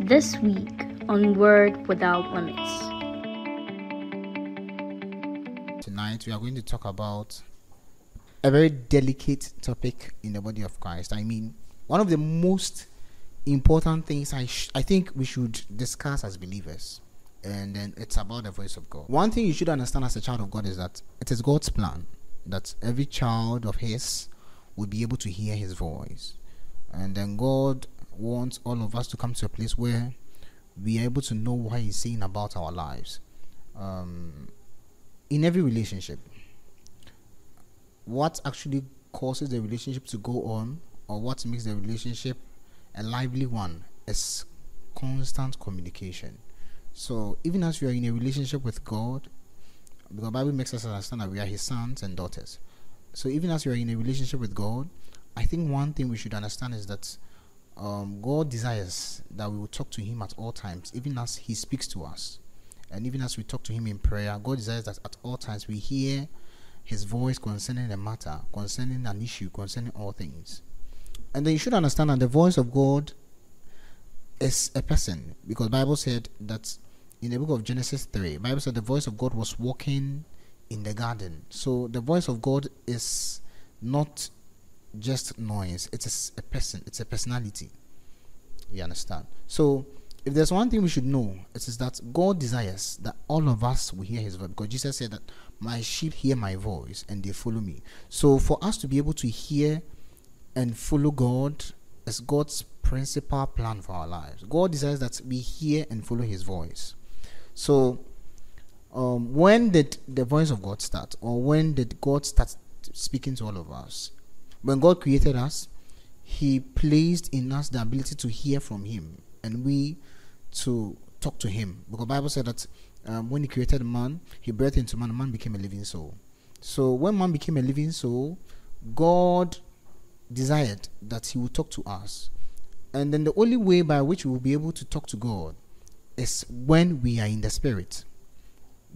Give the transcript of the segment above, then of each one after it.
This week on Word Without Limits. Tonight we are going to talk about a very delicate topic in the body of Christ. I mean, one of the most important things I sh- I think we should discuss as believers. And then it's about the voice of God. One thing you should understand as a child of God is that it is God's plan that every child of His will be able to hear His voice. And then God wants all of us to come to a place where we are able to know what He's saying about our lives. Um, in every relationship, what actually causes the relationship to go on or what makes the relationship a lively one is constant communication. So even as we are in a relationship with God, the Bible makes us understand that we are His sons and daughters. So even as we are in a relationship with God, I think one thing we should understand is that um, God desires that we will talk to Him at all times, even as He speaks to us, and even as we talk to Him in prayer. God desires that at all times we hear His voice concerning a matter, concerning an issue, concerning all things. And then you should understand that the voice of God is a person, because Bible said that in the book of Genesis 3, Bible said the voice of God was walking in the garden. So the voice of God is not just noise, it's a, a person, it's a personality. You understand? So if there's one thing we should know, it is that God desires that all of us will hear his voice. Because Jesus said that my sheep hear my voice and they follow me. So for us to be able to hear and follow God is God's principal plan for our lives. God desires that we hear and follow his voice. So, um, when did the voice of God start, or when did God start speaking to all of us? When God created us, He placed in us the ability to hear from Him, and we to talk to Him. Because Bible said that um, when He created man, He breathed into man, and man became a living soul. So when man became a living soul, God desired that He would talk to us, and then the only way by which we will be able to talk to God is when we are in the spirit.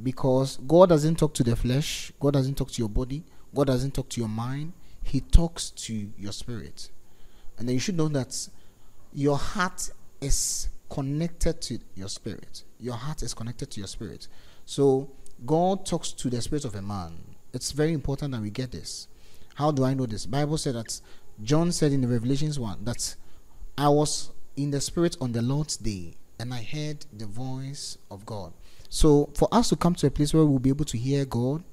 Because God doesn't talk to the flesh, God doesn't talk to your body, God doesn't talk to your mind, He talks to your spirit. And then you should know that your heart is connected to your spirit. Your heart is connected to your spirit. So God talks to the spirit of a man. It's very important that we get this. How do I know this? Bible said that John said in the Revelations 1 that I was in the spirit on the Lord's day and I heard the voice of God. So for us to come to a place where we'll be able to hear God,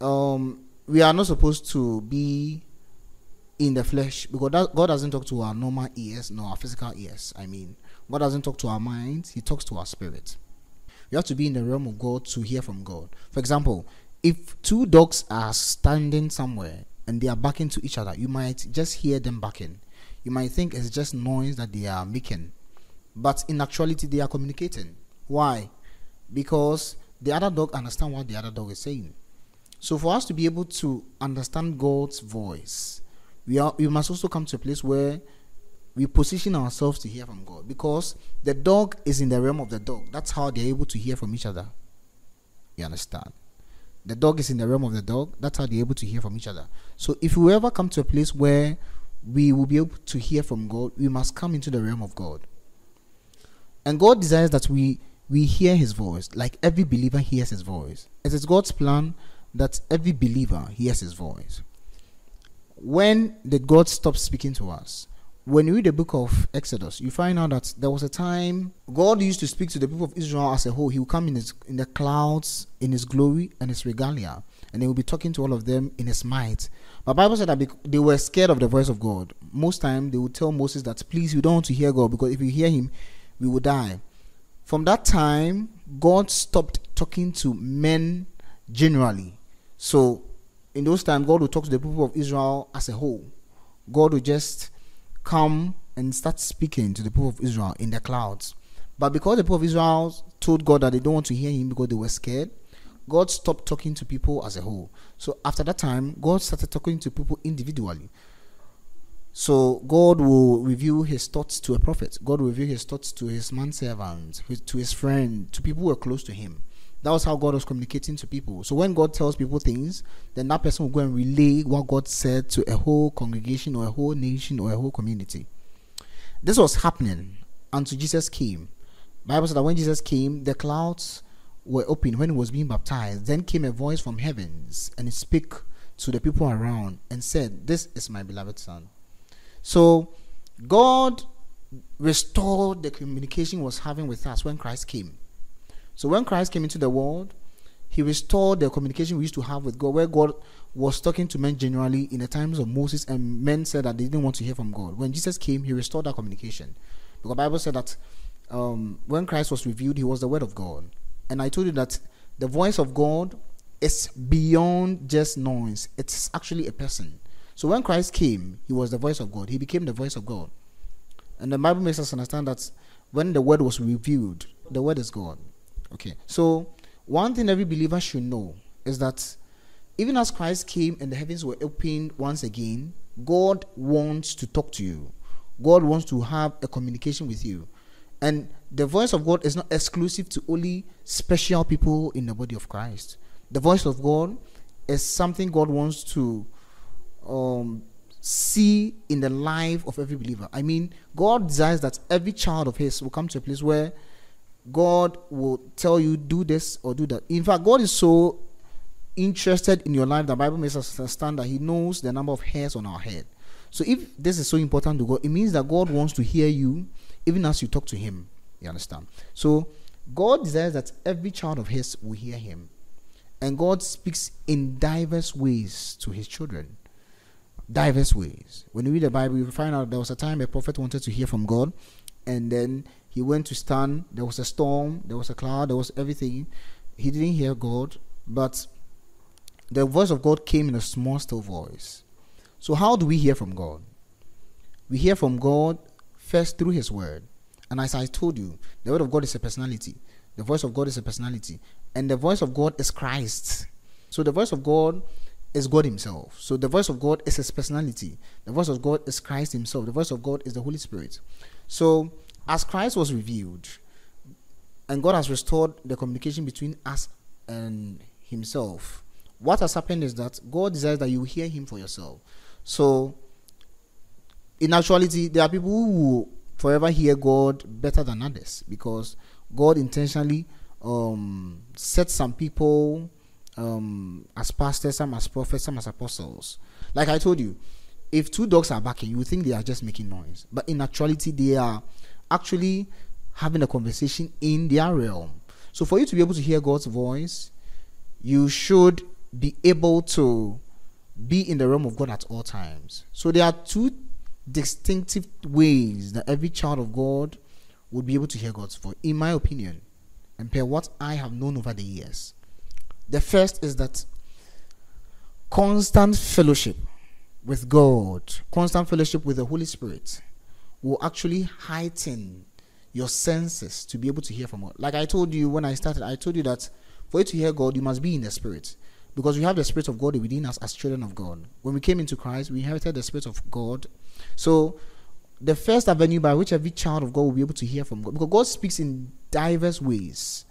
um, we are not supposed to be in the flesh because that, God doesn't talk to our normal ears, no, our physical ears. I mean, God doesn't talk to our minds; He talks to our spirit. We have to be in the realm of God to hear from God. For example, if two dogs are standing somewhere and they are barking to each other, you might just hear them barking. You might think it's just noise that they are making but in actuality they are communicating why because the other dog understands what the other dog is saying so for us to be able to understand god's voice we are we must also come to a place where we position ourselves to hear from god. Because the dog is in the realm of the dog. That's how they're able to hear from each other. You understand? The dog is in the realm of the dog. That's how they're able to hear from each other. So if we ever come to a place where we will be able to hear from god we must come into the realm of god. And God desires that we we hear his voice, like every believer hears his voice. It is God's plan that every believer hears his voice. When did God stop speaking to us? When you read the book of Exodus, you find out that there was a time God used to speak to the people of Israel as a whole. He would come in his in the clouds, in his glory and his regalia, and he would be talking to all of them in his might. But Bible said that they were scared of the voice of God. Most time they would tell Moses that please we don't want to hear God because if we hear him, we will die. From that time, God stopped talking to men generally. So, in those times, God would talk to the people of Israel as a whole. God would just come and start speaking to the people of Israel in the clouds. But because the people of Israel told God that they don't want to hear him because they were scared, God stopped talking to people as a whole. So after that time, God started talking to people individually. So God will reveal his thoughts to a prophet. God will reveal his thoughts to his manservant, to his friend, to people who are close to him. That was how God was communicating to people. So when God tells people things, then that person will go and relay what God said to a whole congregation or a whole nation or a whole community. This was happening until Jesus came. Bible said that when Jesus came, the clouds were open when he was being baptized. Then came a voice from heavens, and it spoke to the people around and said, This is my beloved son. So God restored the communication he was having with us when Christ came. So when Christ came into the world, he restored the communication we used to have with God, where God was talking to men generally in the times of Moses, and men said that they didn't want to hear from God. When Jesus came, he restored that communication. Because the Bible said that um, when Christ was revealed, he was the word of God. And I told you that the voice of God is beyond just noise, it's actually a person. So when Christ came, he was the voice of God. He became the voice of God. And the Bible makes us understand that when the word was revealed, the word is God. Okay. So one thing every believer should know is that even as Christ came and the heavens were opened once again, God wants to talk to you. God wants to have a communication with you. And the voice of God is not exclusive to only special people in the body of Christ. The voice of God is something God wants to um, see in the life of every believer. I mean, God desires that every child of His will come to a place where God will tell you, do this or do that. In fact, God is so interested in your life, the Bible makes us understand that He knows the number of hairs on our head. So if this is so important to God, it means that God wants to hear you even as you talk to Him. You understand? So God desires that every child of His will hear Him. And God speaks in diverse ways to His children. Diverse ways. When you read the Bible, you find out there was a time a prophet wanted to hear from God, and then he went to stand. There was a storm, there was a cloud, there was everything. He didn't hear God, but the voice of God came in a small, still voice. So, how do we hear from God? We hear from God first through His Word. And as I told you, the Word of God is a personality. The voice of God is a personality. And the voice of God is Christ. So, the voice of God is God Himself. So, the voice of God is His personality. The voice of God is Christ Himself. The voice of God is the Holy Spirit. So, as Christ was revealed, and God has restored the communication between us and Himself, what has happened is that God desires that you hear Him for yourself. So, in actuality, there are people who forever hear God better than others because God intentionally um, set some people um, as pastors, some as prophets, some as apostles. Like I told you, if two dogs are barking, you think they are just making noise, but in actuality, they are actually having a conversation in their realm. So, for you to be able to hear God's voice, you should be able to be in the realm of God at all times. So, there are two distinctive ways that every child of God would be able to hear God's voice, in my opinion, and per what I have known over the years. The first is that constant fellowship with God, constant fellowship with the Holy Spirit will actually heighten your senses to be able to hear from God. Like I told you when I started, I told you that for you to hear God, you must be in the Spirit. Because we have the Spirit of God within us as children of God. When we came into Christ, we inherited the Spirit of God. So, the first avenue by which every child of God will be able to hear from God, because God speaks in diverse ways.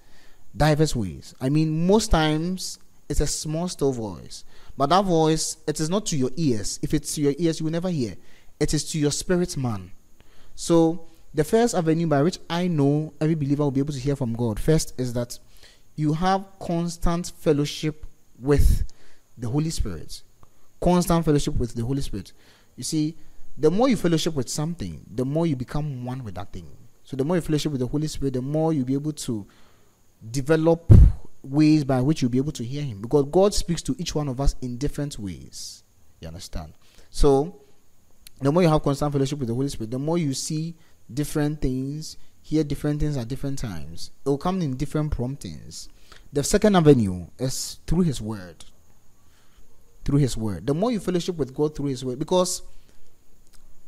Diverse ways. I mean, most times it's a small, still voice. But that voice, it is not to your ears. If it's to your ears, you will never hear. It is to your spirit man. So, the first avenue by which I know every believer will be able to hear from God first is that you have constant fellowship with the Holy Spirit. Constant fellowship with the Holy Spirit. You see, the more you fellowship with something, the more you become one with that thing. So, the more you fellowship with the Holy Spirit, the more you'll be able to develop ways by which you'll be able to hear Him. Because God speaks to each one of us in different ways. You understand? So, the more you have constant fellowship with the Holy Spirit, the more you see different things, hear different things at different times. It will come in different promptings. The second avenue is through His Word. Through His Word. The more you fellowship with God through His Word, because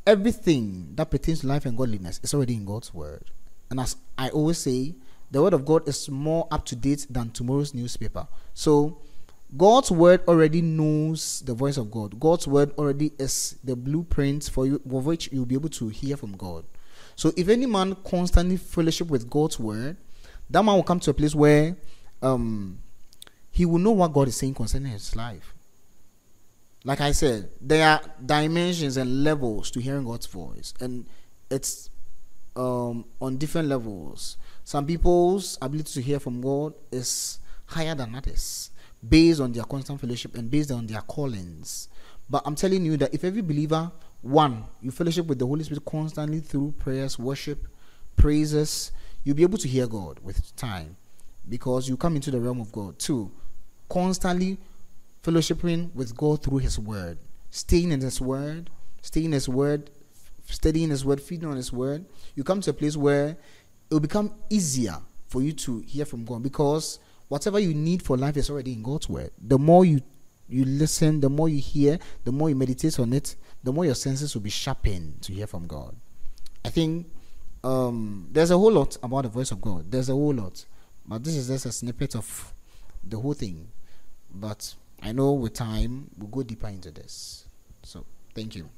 everything that pertains to life and godliness is already in God's Word. And as I always say, the Word of God is more up to date than tomorrow's newspaper. So, God's word already knows the voice of God. God's word already is the blueprint for you, of which you'll be able to hear from God. So, if any man constantly fellowship with God's word, that man will come to a place where um, he will know what God is saying concerning his life. Like I said, there are dimensions and levels to hearing God's voice, and it's um, on different levels. Some people's ability to hear from God is higher than others, based on their constant fellowship and based on their callings. But I'm telling you that if every believer, one, you fellowship with the Holy Spirit constantly through prayers, worship, praises, you'll be able to hear God with time because you come into the realm of God. Two, constantly fellowshipping with God through His Word, staying in His Word, staying in His Word, studying His Word, feeding on His Word. You come to a place where it will become easier for you to hear from God because whatever you need for life is already in God's Word. The more you you listen, the more you hear, the more you meditate on it, the more your senses will be sharpened to hear from God. I think um, there's a whole lot about the voice of God. There's a whole lot, but this is just a snippet of the whole thing. But I know with time we'll go deeper into this. So thank you.